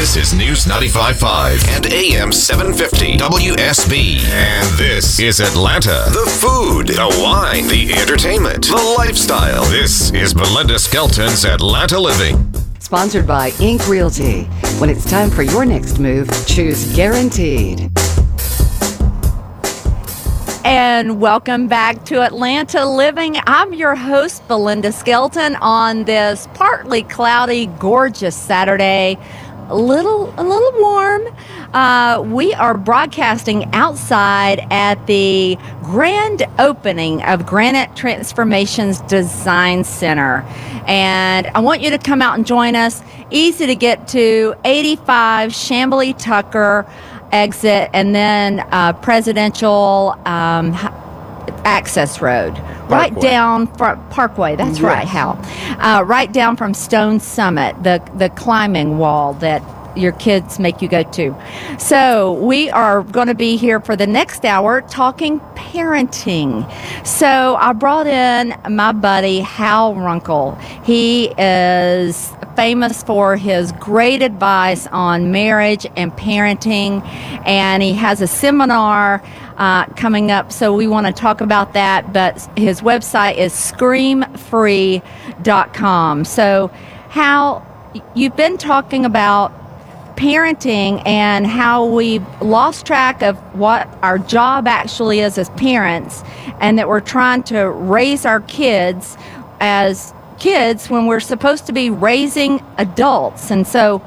This is News 95.5 and AM 750 WSB. And this is Atlanta. The food, the wine, the entertainment, the lifestyle. This is Belinda Skelton's Atlanta Living. Sponsored by Inc. Realty. When it's time for your next move, choose Guaranteed. And welcome back to Atlanta Living. I'm your host, Belinda Skelton, on this partly cloudy, gorgeous Saturday. A little, a little warm. Uh, we are broadcasting outside at the grand opening of Granite Transformations Design Center, and I want you to come out and join us. Easy to get to, 85 Chamblee Tucker exit, and then uh, Presidential um, Access Road, right Parkway. down from Parkway. That's right, Hal. Uh, right down from Stone Summit, the the climbing wall that your kids make you go to. So we are going to be here for the next hour talking parenting. So I brought in my buddy Hal Runkle. He is famous for his great advice on marriage and parenting, and he has a seminar uh, coming up. So we want to talk about that. But his website is screamfree.com. So, how you've been talking about parenting and how we've lost track of what our job actually is as parents, and that we're trying to raise our kids as kids when we're supposed to be raising adults. And so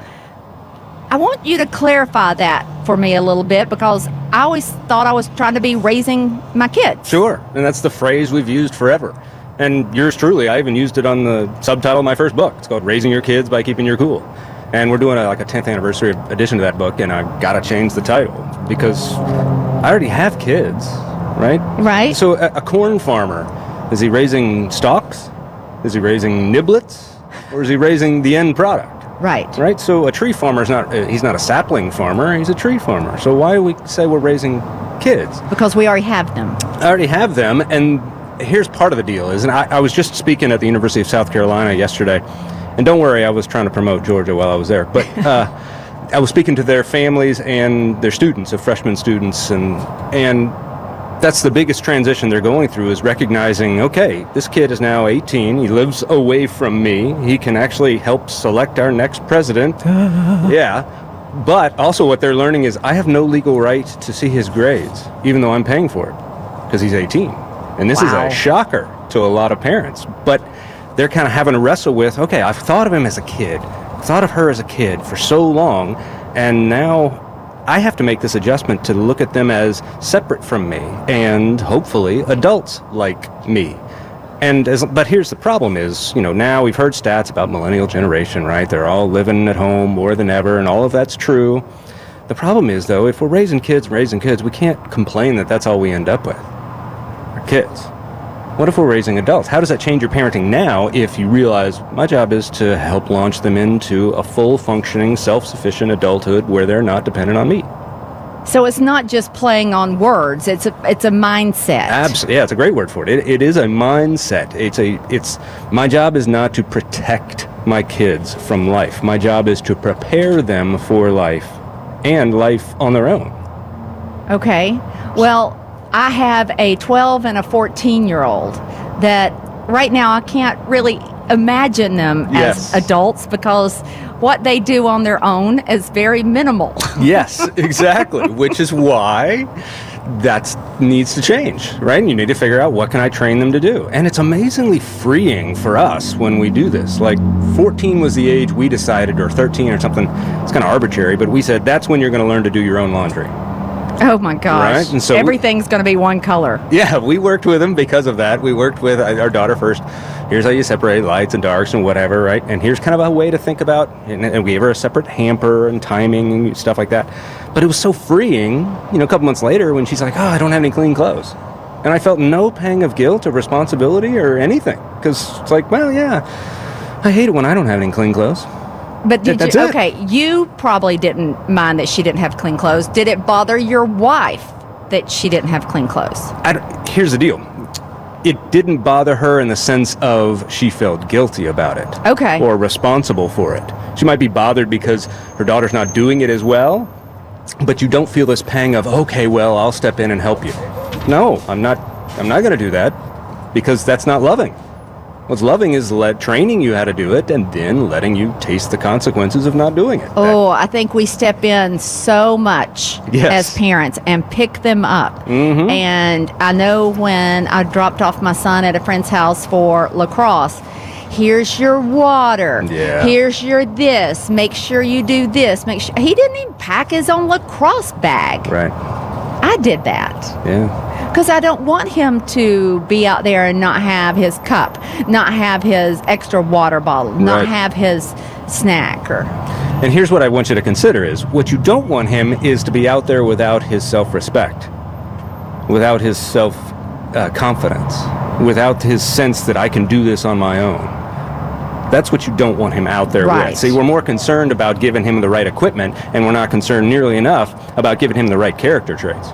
I want you to clarify that for me a little bit because I always thought I was trying to be raising my kids. Sure, and that's the phrase we've used forever. And yours truly, I even used it on the subtitle of my first book. It's called Raising Your Kids by Keeping Your Cool. And we're doing a, like a 10th anniversary edition to that book, and I gotta change the title because I already have kids, right? Right. So a, a corn farmer, is he raising stalks? Is he raising niblets? Or is he raising the end product? Right. Right. So a tree farmer is not. Uh, he's not a sapling farmer. He's a tree farmer. So why do we say we're raising kids? Because we already have them. I already have them, and here's part of the deal is, and I, I was just speaking at the University of South Carolina yesterday, and don't worry, I was trying to promote Georgia while I was there, but uh, I was speaking to their families and their students, of freshman students, and and that's the biggest transition they're going through is recognizing, okay, this kid is now 18, he lives away from me, he can actually help select our next president. yeah. But also what they're learning is I have no legal right to see his grades, even though I'm paying for it, because he's 18. And this Wow. is a shocker to a lot of parents. But they're kind of having to wrestle with, okay, I've thought of him as a kid, thought of her as a kid for so long, and now I have to make this adjustment to look at them as separate from me and hopefully adults like me. And as, but here's the problem is, you know, now we've heard stats about millennial generation, right? They're all living at home more than ever, and all of that's true. The problem is, though, if we're raising kids, raising kids, we can't complain that that's all we end up with. Our kids. What if we're raising adults? How does that change your parenting now if you realize my job is to help launch them into a full functioning, self sufficient adulthood where they're not dependent on me? So it's not just playing on words. It's a it's a mindset. Absolutely, yeah, it's a great word for it. it. It is a mindset. It's a it's my job is not to protect my kids from life. My job is to prepare them for life and life on their own. Okay. Well, I have a 12 and a 14 year old that right now I can't really imagine them Yes. as adults because what they do on their own is very minimal. Yes, exactly. Which is why that needs to change, right? You need to figure out what can I train them to do. And it's amazingly freeing for us when we do this. Like 14 was the age we decided or 13 or something. It's kind of arbitrary, but we said that's when you're going to learn to do your own laundry. Oh my gosh. Right, and so Everything's going to be one color. Yeah, we worked with them because of that. We worked with uh, our daughter first. Here's how you separate lights and darks and whatever, right? And here's kind of a way to think about. And, and we gave her a separate hamper and timing and stuff like that. But it was so freeing, you know, a couple months later when she's like, "Oh, I don't have any clean clothes," and I felt no pang of guilt or responsibility or anything because it's like, well, yeah, I hate it when I don't have any clean clothes. But did you? it. Okay, you probably didn't mind that she didn't have clean clothes. Did it bother your wife that she didn't have clean clothes? I here's the deal. it didn't bother her in the sense of she felt guilty about it. Okay. Or responsible for it. She might be bothered because her daughter's not doing it as well, but you don't feel this pang of, okay, well, I'll step in and help you. No, I'm not I'm not going to do that because that's not loving. What's loving is let training you how to do it and then letting you taste the consequences of not doing it. Oh, I think we step in so much Yes. as parents and pick them up. Mm-hmm. And I know when I dropped off my son at a friend's house for lacrosse, here's your water. Yeah. Here's your this. Make sure you do this. Make sure he didn't even pack his own lacrosse bag. Right. I did that Yeah. Because I don't want him to be out there and not have his cup, not have his extra water bottle, not Right. have his snack or And here's what I want you to consider is what you don't want him is to be out there without his self-respect, without his self uh, confidence, without his sense that I can do this on my own. That's what you don't want him out there Right. with. See, we're more concerned about giving him the right equipment, and we're not concerned nearly enough about giving him the right character traits.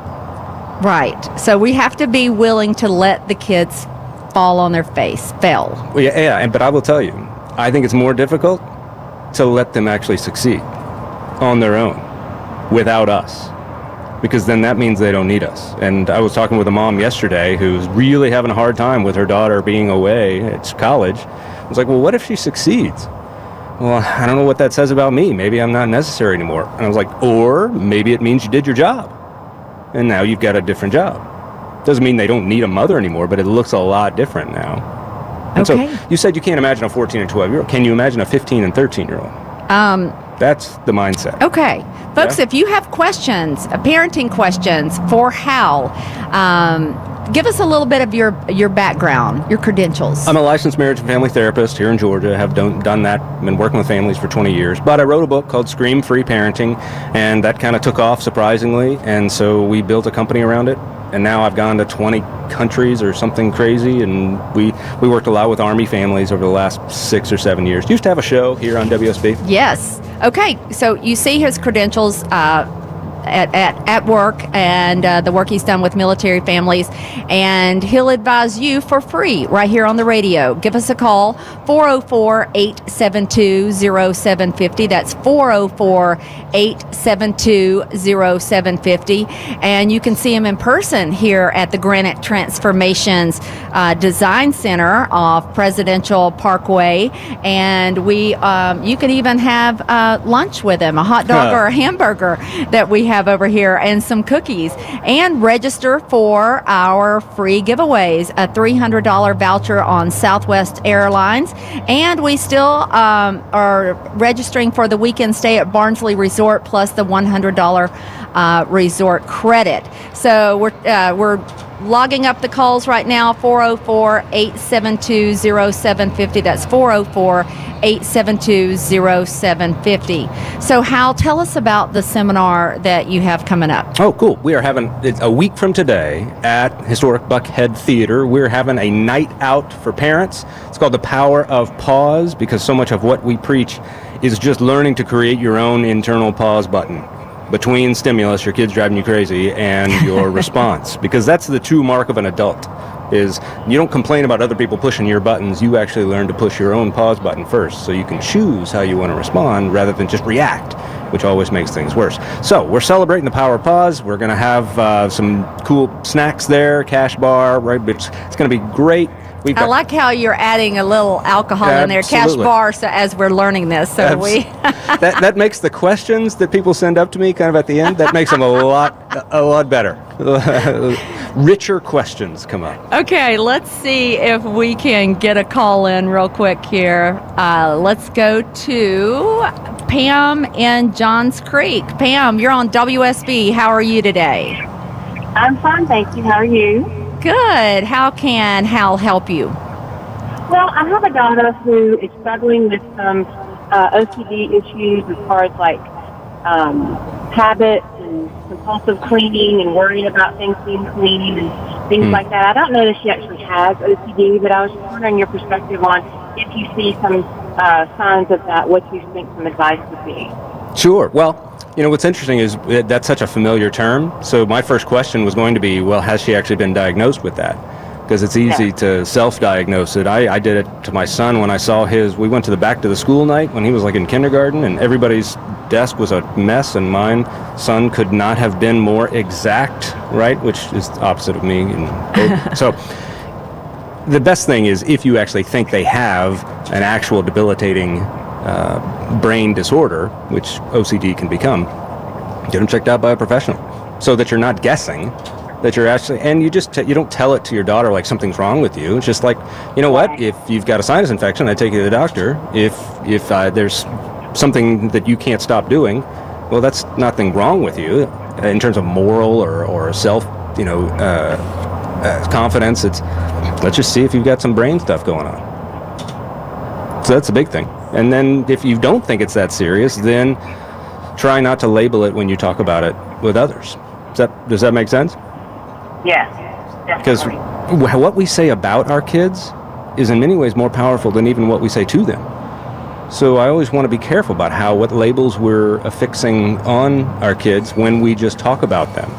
Right. So we have to be willing to let the kids fall on their face, fail. Well, yeah, yeah, and- but I will tell you, I think it's more difficult to let them actually succeed on their own without us. Because then that means they don't need us. And I was talking with a mom yesterday who's really having a hard time with her daughter being away at college. I was like, well, what if she succeeds? Well, I don't know what that says about me. Maybe I'm not necessary anymore. And I was like, or maybe it means you did your job. And now you've got a different job. Doesn't mean they don't need a mother anymore, but it looks a lot different now. And Okay. so you said you can't imagine a 14 and 12 year old. Can you imagine a 15 and 13 year old? Um, That's the mindset. okay. Folks, Yeah. if you have questions, uh, parenting questions for Hal, um, give us a little bit of your, your background, your credentials. I'm a licensed marriage and family therapist here in Georgia. Have done, done that, been working with families for 20 years. But I wrote a book called Scream Free Parenting, and that kind of took off surprisingly. And so we built a company around it. And now I've gone to 20 countries or something crazy. And we, we worked a lot with Army families over the last six or seven years. Used to have a show here on WSB. Yes. Okay. So you see his credentials uh, at, at, at work and uh, the work he's done with military families. And he'll advise you for free right here on the radio. Give us a call 404 872 0750. That's 404 872 0750. And you can see him in person here at the Granite Transformations uh, Design Center off Presidential Parkway. And we, um, you can even have uh, lunch with him, a hot dog Huh. or a hamburger that we have over here, and some cookies. And register for our free giveaways a $300 voucher on Southwest Airlines. And we still um, are registering for the weekend stay at Barnsley Resort plus the $100 uh, resort credit. So we're, uh, we're logging up the calls right now 404 872 0750. That's 404 872 0750. So, Hal, tell us about the seminar that you have coming up. Oh, cool. We are having, it's a week from today at Historic Buckhead Theater, we're having a night out for parents. It's called The Power of Pause because so much of what we preach is just learning to create your own internal pause button between stimulus, your kids driving you crazy, and your response. Because that's the true mark of an adult. Is you don't complain about other people pushing your buttons. You actually learn to push your own pause button first, so you can choose how you want to respond rather than just react which always makes things worse. So we're celebrating the power pause. We're going to have uh, some cool snacks there, cash bar, right? It's, it's going to be great. We've I got- like how you're adding a little alcohol in there, cash bar, so as we're learning this. So Abs- we. that that makes the questions that people send up to me kind of at the end that makes them a lot a lot better. Richer questions come up. Okay, let's see if we can get a call in real quick here. Uh, let's go to Pam in Johns Creek. Pam, you're on WSB. How are you today? I'm fine, thank you. How are you? Good. How can Hal help you? Well, I have a daughter who is struggling with some uh, OCD issues as far as like um, habits and compulsive cleaning and worrying about things being clean and things Hmm. like that. I don't know that she actually has OCD, but I was just wondering your perspective on if you see some uh, signs of that, what you think some advice would be. Sure. Well, you know what's interesting is that that's such a familiar term. So my first question was going to be, well, has she actually been diagnosed with that? because it's easy Yeah. to self-diagnose it. I, I did it to my son when I saw his. We went to the back to the school night when he was like in kindergarten, and everybody's desk was a mess, and mine son could not have been more exact, right? Which is the opposite of me. And so, the best thing is if you actually think they have an actual debilitating uh, brain disorder, which OCD can become, get them checked out by a professional, so that you're not guessing that you're actually and you just you don't tell it to your daughter like something's wrong with you. It's just like you know what? If you've got a sinus infection i take you to the doctor. If if uh, there's something that you can't stop doing well that's nothing wrong with you uh, in terms of moral or, or self you know uh, uh, confidence. It's let's just see if you've got some brain stuff going on. So that's a big thing and then if you don't think it's that serious then try not to label it when you talk about it with others does that, does that make sense Yes. because what we say about our kids is in many ways more powerful than even what we say to them. So I always want to be careful about how what labels we're affixing on our kids when we just talk about them.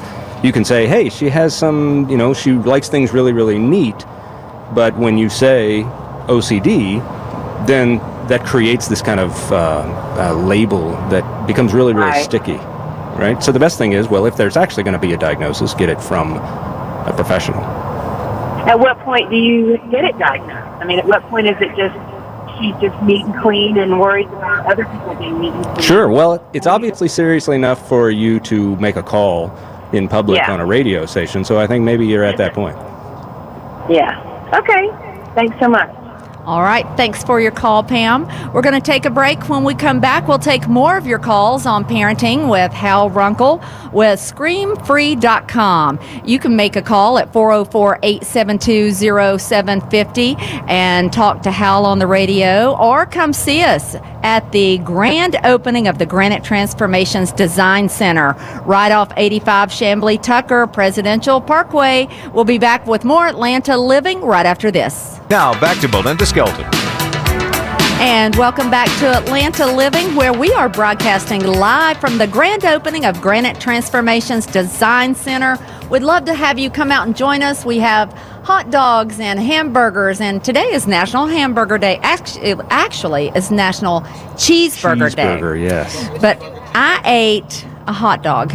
You can say, "Hey, she has some, you know, she likes things really really neat." But when you say OCD, then that creates this kind of uh, uh, label that becomes really really Right. sticky, right? So the best thing is, well, if there's actually going to be a diagnosis, get it from a professional. At what point do you get it diagnosed? I mean, at what point is it just she's just neat and clean and worries about other people being neat and clean? Sure. Well, it's obviously seriously enough for you to make a call in public Yeah. on a radio station. So I think maybe you're at that point. Yeah. Okay. Thanks so much. All right. Thanks for your call, Pam. We're going to take a break. When we come back, we'll take more of your calls on parenting with Hal Runkle with screamfree.com. You can make a call at 404 872 0750 and talk to Hal on the radio or come see us at the grand opening of the Granite Transformations Design Center right off 85 Chamblee Tucker Presidential Parkway. We'll be back with more Atlanta Living right after this. Now back to Belinda Skelton. And welcome back to Atlanta Living, where we are broadcasting live from the grand opening of Granite Transformations Design Center. We'd love to have you come out and join us. We have hot dogs and hamburgers, and today is National Hamburger Day. Actually, actually it's National Cheeseburger, Day. Cheeseburger, yes. But I ate a hot dog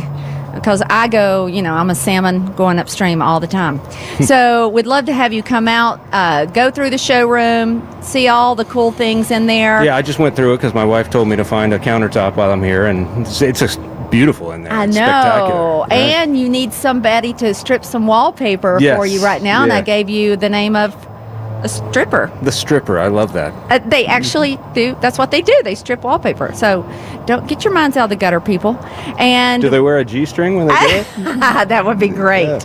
because I go, you know, I'm a salmon going upstream all the time. so we'd love to have you come out, uh, go through the showroom, see all the cool things in there. Yeah, I just went through it because my wife told me to find a countertop while I'm here, and it's, it's just beautiful in there. I It's know. right? And you need somebody to strip some wallpaper Yes, for you right now. And. I gave you the name of a stripper. the stripper, I love that. Uh, they actually do. That's what they do. They strip wallpaper. So don't get your minds out of the gutter, people. And Do they wear a G-string when they do it? that would be great.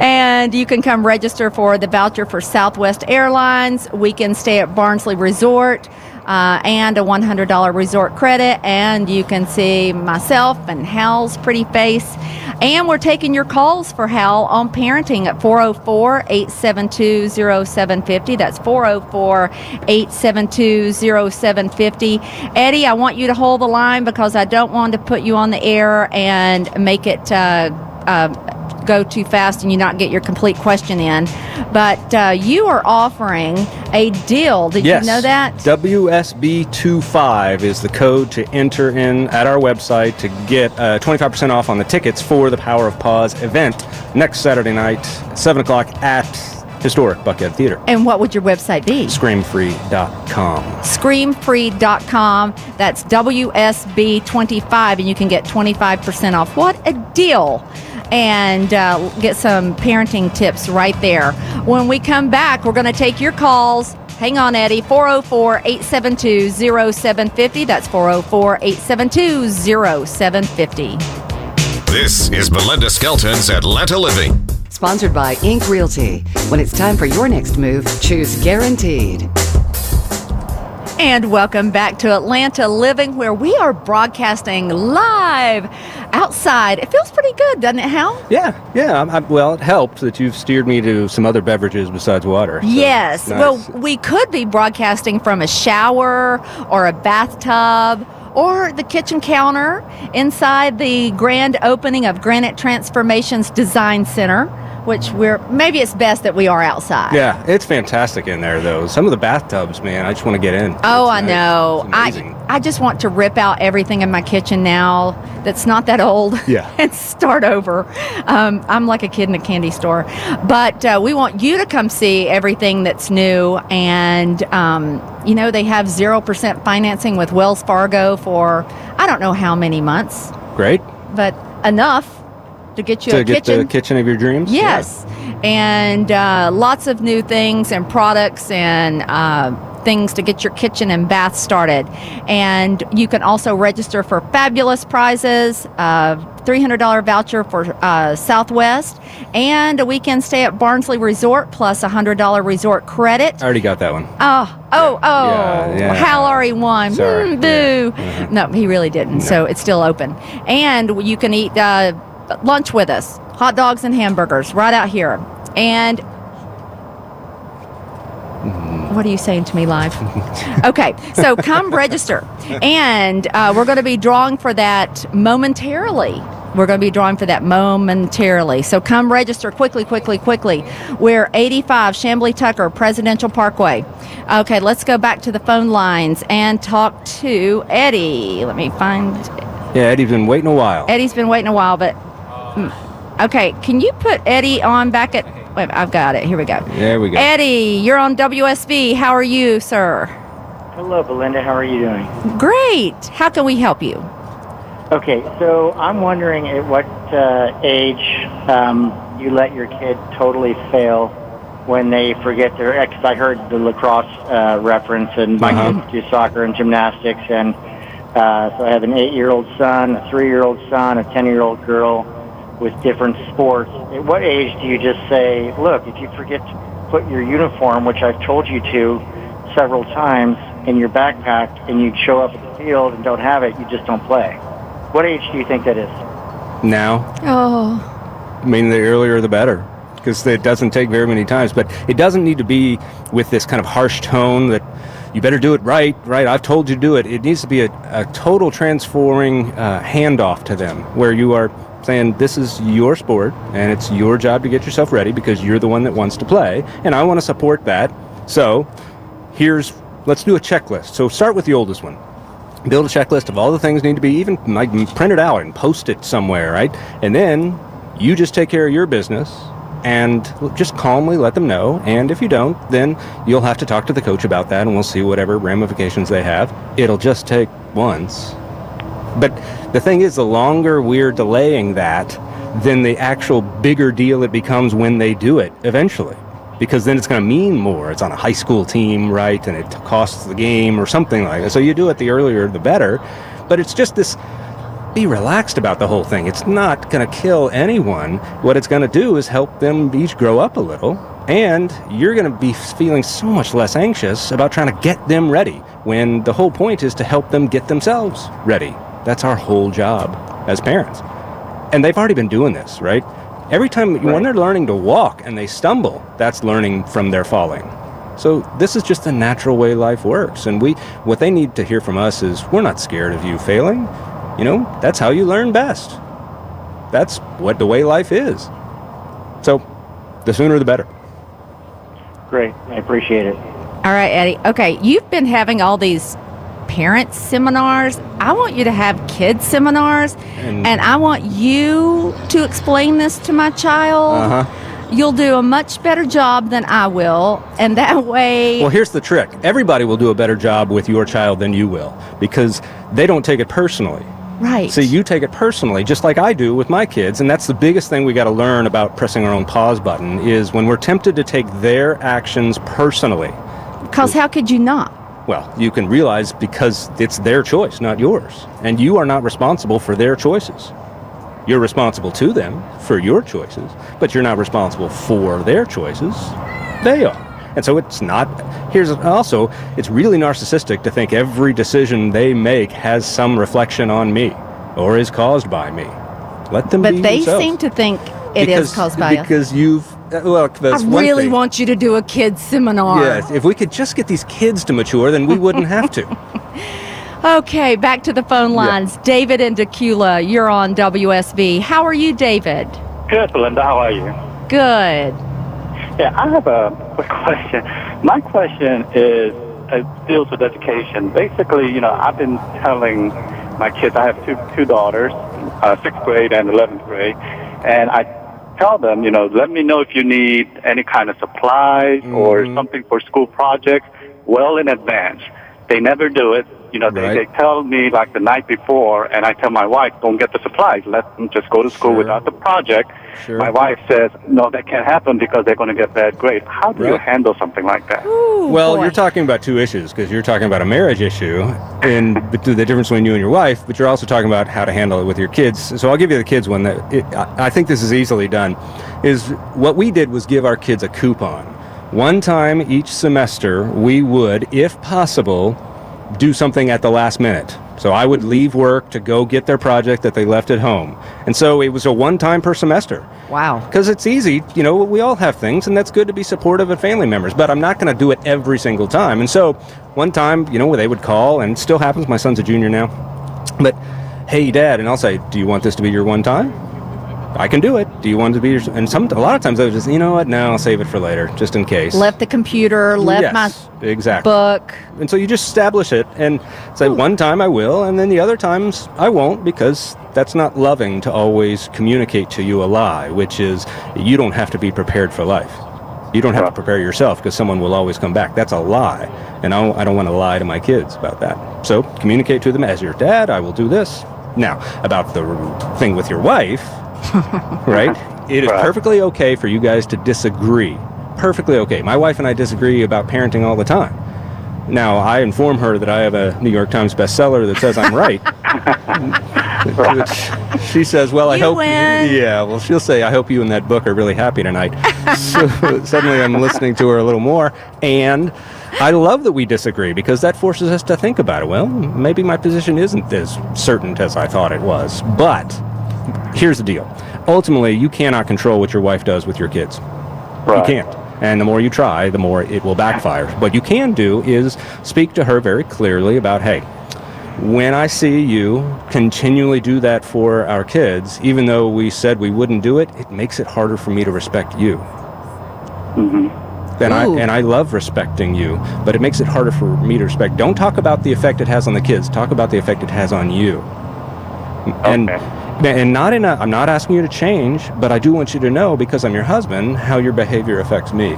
And you can come register for the voucher for Southwest Airlines, weekend stay at Barnsley Resort, uh, and a $100 resort credit. And you can see myself and Hal's pretty face. And we're taking your calls for Hal on parenting at 404 872 0750. That's 404 872 0750. Eddie, I want you to hold the line because I don't want to put you on the air and make it. Uh, uh, go too fast and you not get your complete question in. But uh, you are offering a deal. Did yes. you know that? WSB25 is the code to enter in at our website to get uh, 25% off on the tickets for the Power of Pause event next Saturday night, 7 o'clock at historic Buckhead Theater. and what would your website be? Screamfree.com. Screamfree.com. That's WSB25, and you can get 25% off. What a deal! And uh, get some parenting tips right there. When we come back, we're going to take your calls. Hang on, Eddie. 404 872 0750. That's 404 872 0750. This is Belinda Skelton's Atlanta Living. Sponsored by Inc. Realty. When it's time for your next move, choose Guaranteed. And welcome back to Atlanta Living, where we are broadcasting live outside. It feels pretty good, doesn't it, Hal? Yeah, yeah. I'm, I'm, well, it helped that you've steered me to some other beverages besides water. so Yes. nice. Well, we could be broadcasting from a shower or a bathtub or the kitchen counter inside the grand opening of Granite Transformations Design Center which we're maybe it's best that we are outside. Yeah, it's fantastic in there though. Some of the bathtubs, man, I just want to get in. Oh, It's I nice. know. I I just want to rip out everything in my kitchen now that's not that old. Yeah. and start over. Um, I'm like a kid in a candy store, but uh, we want you to come see everything that's new. And um, you know they have zero percent financing with Wells Fargo for I don't know how many months, Great but enough to get you to a get kitchen. the kitchen of your dreams. Yeah. Yes, and uh, lots of new things and products and uh, things to get your kitchen and bath started. And you can also register for fabulous prizes. Uh, $300 voucher for uh, Southwest and a weekend stay at Barnsley Resort plus a $100 resort credit. I already got that one. Oh, oh, oh. Yeah, yeah. Hal already won. Mm, boo. Yeah. Uh-huh. No, he really didn't. So it's still open. And you can eat uh, lunch with us hot dogs and hamburgers right out here. And what are you saying to me live? okay, so come register. And uh, we're going to be drawing for that momentarily. We're going to be drawing for that momentarily. So come register quickly, quickly, quickly. We're 85 Chamblee Tucker, Presidential Parkway. Okay, let's go back to the phone lines and talk to Eddie. Let me find. Yeah, Eddie's been waiting a while. Eddie's been waiting a while, but. Mm, Okay, can you put Eddie on back at. Wait, I've got it. Here we go. There we go. Eddie, you're on WSB. How are you, sir? Hello, Belinda. How are you doing? Great. How can we help you? Okay, so I'm wondering at what uh, age um, you let your kid totally fail when they forget their. Because I heard the lacrosse uh, reference, and my Uh-huh. kids do soccer and gymnastics, and uh, so I have an eight-year-old son, a three-year-old son, a ten-year-old girl with different sports. At what age do you just say, "Look, if you forget to put your uniform, which I've told you to several times, in your backpack, and you show up at the field and don't have it, you just don't play"? What age do you think that is? now, Oh, I mean, the earlier the better, because it doesn't take very many times. But it doesn't need to be with this kind of harsh tone that you better do it right, right? I've told you to do it. It needs to be a, a total transferring uh, handoff to them, where you are saying, "This is your sport, and it's your job to get yourself ready because you're the one that wants to play, and I want to support that." So, here's let's do a checklist. So start with the oldest one build a checklist of all the things need to be even like print it out and post it somewhere right and then you just take care of your business and just calmly let them know and if you don't then you'll have to talk to the coach about that and we'll see whatever ramifications they have it'll just take once but the thing is the longer we're delaying that then the actual bigger deal it becomes when they do it eventually because then it's going to mean more. It's on a high school team, right? And it costs the game or something like that. So you do it the earlier, the better. But it's just this be relaxed about the whole thing. It's not going to kill anyone. What it's going to do is help them each grow up a little. And you're going to be feeling so much less anxious about trying to get them ready when the whole point is to help them get themselves ready. That's our whole job as parents. And they've already been doing this, right? Every time when they're learning to walk and they stumble, that's learning from their falling. So this is just the natural way life works. And we what they need to hear from us is we're not scared of you failing. You know, that's how you learn best. That's what the way life is. So the sooner the better. Great, I appreciate it. all right, Eddie. Okay, you've been having all these parent seminars. I want you to have kids seminars, And- and I want you to explain this to my child. Uh-huh. You'll do a much better job than I will, and that way. Well, here's the trick. Everybody will do a better job with your child than you will because they don't take it personally. right. See, you take it personally, just like I do with my kids, and that's the biggest thing we got to learn about pressing our own pause button is when we're tempted to take their actions personally. Because how could you not? Well, you can realize because it's their choice, not yours, and you are not responsible for their choices. You're responsible to them for your choices, but you're not responsible for their choices. They are. And so it's not, here's also, it's really narcissistic to think every decision they make has some reflection on me or is caused by me. Let them But they themselves. seem to think it is Because- caused by us. Because you've, uh, well, I one really thing. want you to do a kids seminar. Yes, if we could just get these kids to mature, then we wouldn't have to. Okay, back to the phone lines. David and Decatur, you're on WSB. How are you, David? Good, Belinda. How are you? Good. Yeah, I have a quick question. My question is it deals with education. Basically, you know, I've been telling my kids. I have two two daughters, uh, sixth grade and eleventh grade, and I tell them, you know, let me know if you need any kind of supplies or mm. something for school projects well in advance. They never do it. You know, they, Right. they tell me like the night before, and I tell my wife, don't get the supplies. Let them just go to school Sure. without the project. Sure. My wife says, no, that can't happen because they're going to get bad grades. How do you handle something like that? Ooh, Well, boy. you're talking about two issues because you're talking about a marriage issue and the difference between you and your wife, but you're also talking about how to handle it with your kids. So I'll give you the kids one that it, I I think this is easily done. Is what we did was give our kids a coupon. One time each semester, we would, if possible, do something at the last minute. So I would leave work to go get their project that they left at home. And so it was a one time per semester. wow. Because it's easy, you know, we all have things, and that's good to be supportive of family members, but I'm not going to do it every single time. And so, one time, you know, where they would call, and it still happens, my son's a junior now, but hey, dad, and I'll say, do you want this to be your one time? I can do it. Do you want to be your. And some, a lot of times I was just, you know what, no, I'll save it for later, just in case. Left the computer, left yes, my exactly. book. And so you just establish it and say one time I will, and then the other times I won't because that's not loving to always communicate to you a lie, which is you don't have to be prepared for life. You don't have to prepare yourself because someone will always come back. That's a lie. And I don't, I don't want to lie to my kids about that. So communicate to them as your dad, I will do this. Now, about the thing with your wife, right? It is perfectly okay for you guys to disagree. Perfectly okay. My wife and I disagree about parenting all the time. Now, I inform her that I have a New York Times bestseller that says I'm right. Which she says, "Well, I You hope." win. Yeah, well, she'll say, "I hope you and that book are really happy tonight." so suddenly, I'm listening to her a little more, and I love that we disagree because that forces us to think about it. Well, maybe my position isn't as certain as I thought it was, but here's the deal: ultimately, you cannot control what your wife does with your kids. You can't. And the more you try, the more it will backfire. What you can do is speak to her very clearly about, hey, when I see you continually do that for our kids, even though we said we wouldn't do it, it makes it harder for me to respect you. Mm-hmm. And I and I love respecting you, but it makes it harder for me to respect. Don't talk about the effect it has on the kids. Talk about the effect it has on you. And Okay. and not in a, I'm not asking you to change, but I do want you to know because I'm your husband how your behavior affects me.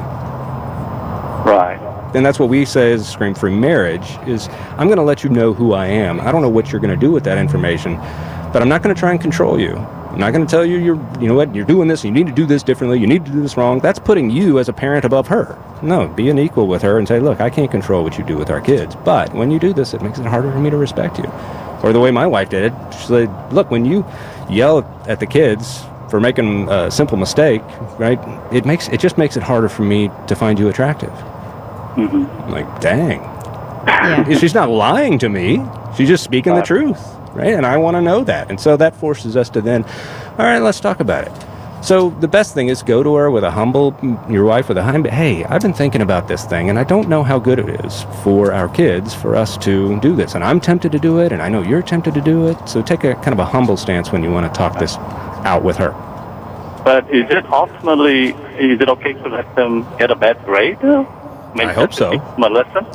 Right. And that's what we say as Scream Free Marriage is I'm going to let you know who I am. I don't know what you're going to do with that information, but I'm not going to try and control you. I'm not going to tell you you're, you know what, you're doing this, you need to do this differently, you need to do this wrong. That's putting you as a parent above her. No, be an equal with her and say, look, I can't control what you do with our kids, but when you do this, it makes it harder for me to respect you. Or the way my wife did it, she said, look, when you yell at the kids for making a simple mistake, right, it makes it just makes it harder for me to find you attractive. Mm-hmm. I'm like, dang. Yeah. She's not lying to me. She's just speaking the truth, right? And I want to know that. And so that forces us to then, all right, let's talk about it. So the best thing is go to her with a humble, your wife with a humble, hey, I've been thinking about this thing and I don't know how good it is for our kids for us to do this. And I'm tempted to do it and I know you're tempted to do it. So take a kind of a humble stance when you want to talk this out with her. But is it ultimately, is it okay to let them get a bad grade? I hope so. teach them a lesson?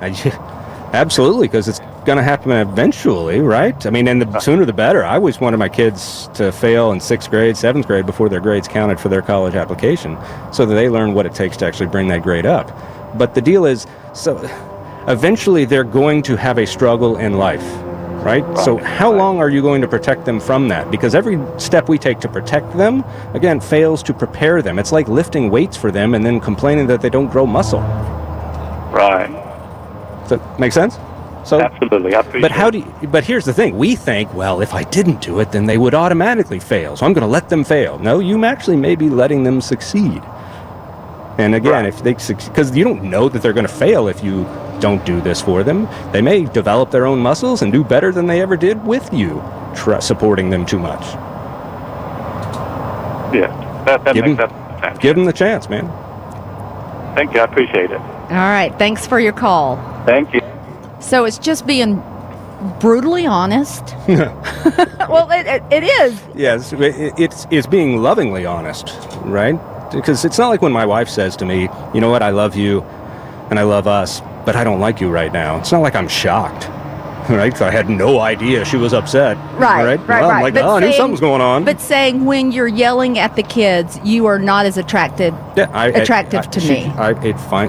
I, absolutely, because it's going to happen eventually, right? I mean, and the uh. sooner the better. I always wanted my kids to fail in sixth grade, seventh grade before their grades counted for their college application, so that they learn what it takes to actually bring that grade up. But the deal is, so eventually they're going to have a struggle in life. Right? So, how long are you going to protect them from that? Because every step we take to protect them, again, fails to prepare them. It's like lifting weights for them and then complaining that they don't grow muscle. Right. Does that make sense? So, Absolutely. I appreciate but how it. do you, but here's the thing. We think, well, if I didn't do it, then they would automatically fail. So I'm going to let them fail. No, you actually may be letting them succeed. And again, Right. if they because you don't know that they're going to fail if you don't do this for them. They may develop their own muscles and do better than they ever did with you, tr- supporting them too much. Yeah. That, that Give makes them- sense. Give them the chance, man. Thank you. I appreciate it. All right. Thanks for your call. Thank you. So it's just being brutally honest. Well, it, it, it is. Yes, it, it's it's being lovingly honest, right? Because it's not like when my wife says to me, "You know what? I love you, and I love us, but I don't like you right now." It's not like I'm shocked, right? I had no idea she was upset. Right, right, right, Well, I'm like, But oh, I knew saying- something was going on. But saying when you're yelling at the kids, you are not as attracted. yeah, I, I- attractive I- to she- me. I, it's fine.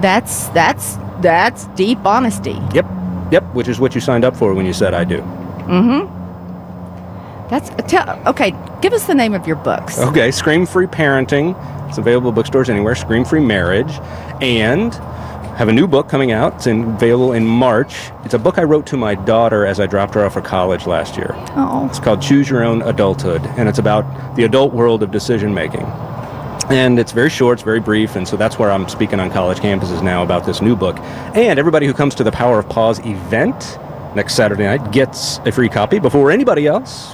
That's that's that's deep honesty. Yep, yep. Which is what you signed up for when you said I do. Mm-hmm. That's tell, okay. Give us the name of your books. Okay, Scream Free Parenting. It's available bookstores anywhere. Scream Free Marriage, and have a new book coming out. It's in, available in March. It's a book I wrote to my daughter as I dropped her off for college last year. Oh, It's called Choose Your Own Adulthood, and it's about the adult world of decision making. And it's very short, it's very brief, and so that's where I'm speaking on college campuses now about this new book. And everybody who comes to the Power of Pause event next Saturday night gets a free copy before anybody else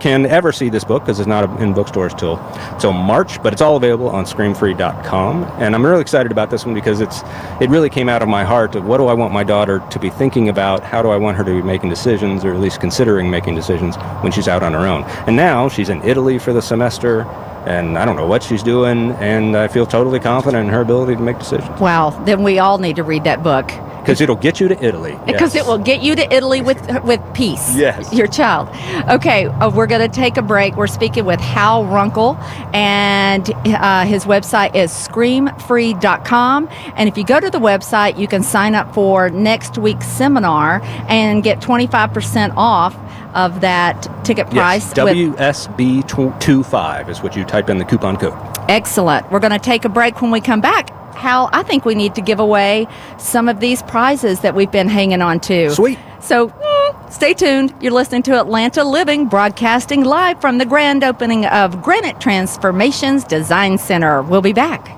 can ever see this book because it's not in bookstores till till March, but it's all available on screamfree.com. And I'm really excited about this one because it's it really came out of my heart of what do I want my daughter to be thinking about? How do I want her to be making decisions or at least considering making decisions when she's out on her own? And now she's in Italy for the semester and I don't know what she's doing and I feel totally confident in her ability to make decisions wow. Then we all need to read that book because it'll get you to Italy. because Yes. it will get you to Italy with with peace. Yes. Your child. Okay, uh, we're going to take a break. We're speaking with Hal Runkle, and uh, his website is screamfree.com. And if you go to the website, you can sign up for next week's seminar and get 25% off of that ticket price. Yes, with- WSB25 is what you type in the coupon code. Excellent. We're going to take a break when we come back. Hal, I think we need to give away some of these prizes that we've been hanging on to. Sweet. So mm, stay tuned. You're listening to Atlanta Living, broadcasting live from the grand opening of Granite Transformations Design Center. We'll be back.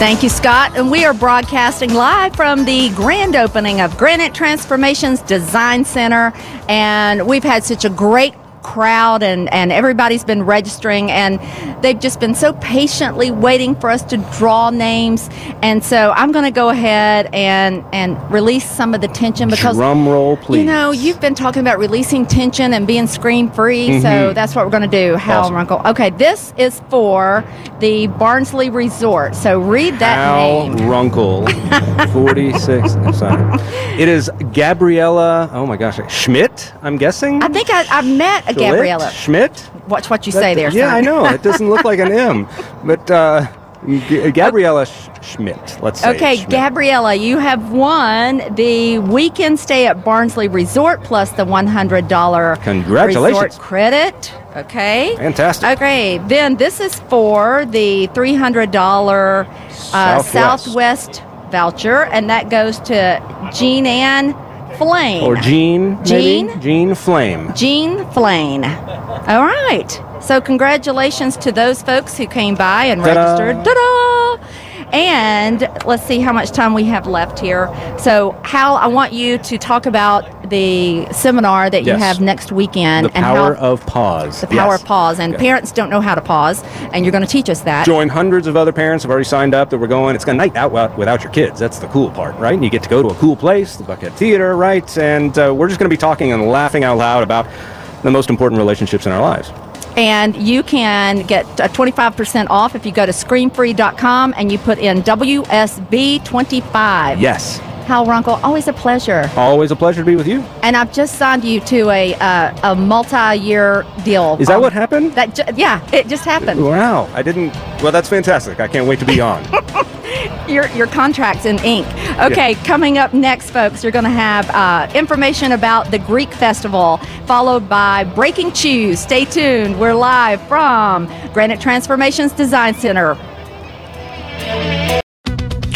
Thank you, Scott. And we are broadcasting live from the grand opening of Granite Transformations Design Center. And we've had such a great crowd and, and everybody's been registering and they've just been so patiently waiting for us to draw names and so i'm going to go ahead and and release some of the tension because Drum roll, please. you know you've been talking about releasing tension and being scream free so mm-hmm. that's what we're going to do hal Awesome. runkle okay this is for the barnsley resort so read that Al name Runkle, 46. I'm sorry. It is Gabriella, oh my gosh, Schmidt, I'm guessing? i think I, i've met a Schlitt? gabriella Schmidt? watch what you say there Yeah, son. I know. It doesn't look like an M. But uh, G- Gabriella Sch- Schmidt, let's say. Okay, Schmidt. Gabriella, you have won the weekend stay at Barnsley Resort plus the $100 Congratulations. resort credit. Okay. Fantastic. Okay, then this is for the $300 uh, Southwest. Southwest voucher, and that goes to Jean Ann Flame. Or Jean, Jean? maybe? Jean Flame. Jean Flame. All right. So congratulations to those folks who came by and Ta-da. registered. Ta-da! And let's see how much time we have left here. So, Hal, I want you to talk about the seminar that you have next weekend The and power how of pause. the power Yes. of pause. And Okay. parents don't know how to pause, and you're going to teach us that. Join hundreds of other parents have already signed up that we're going. It's a night out without your kids. That's the cool part, right? And you get to go to a cool place, the Buckhead Theater, right? And uh, we're just going to be talking and laughing out loud about the most important relationships in our lives. And you can get uh, 25% off if you go to screamfree.com and you put in WSB25. Yes. Hal Runkle, always a pleasure. Always a pleasure to be with you. And I've just signed you to a uh, a multi-year deal. Is that Um, what happened? That ju- yeah, it just happened. Wow. I didn't. Well, that's fantastic. I can't wait to be on. Your your contract's in ink. Okay, coming up next, folks, you're going to have uh, information about the Greek festival, followed by breaking choose. Stay tuned. We're live from Granite Transformations Design Center.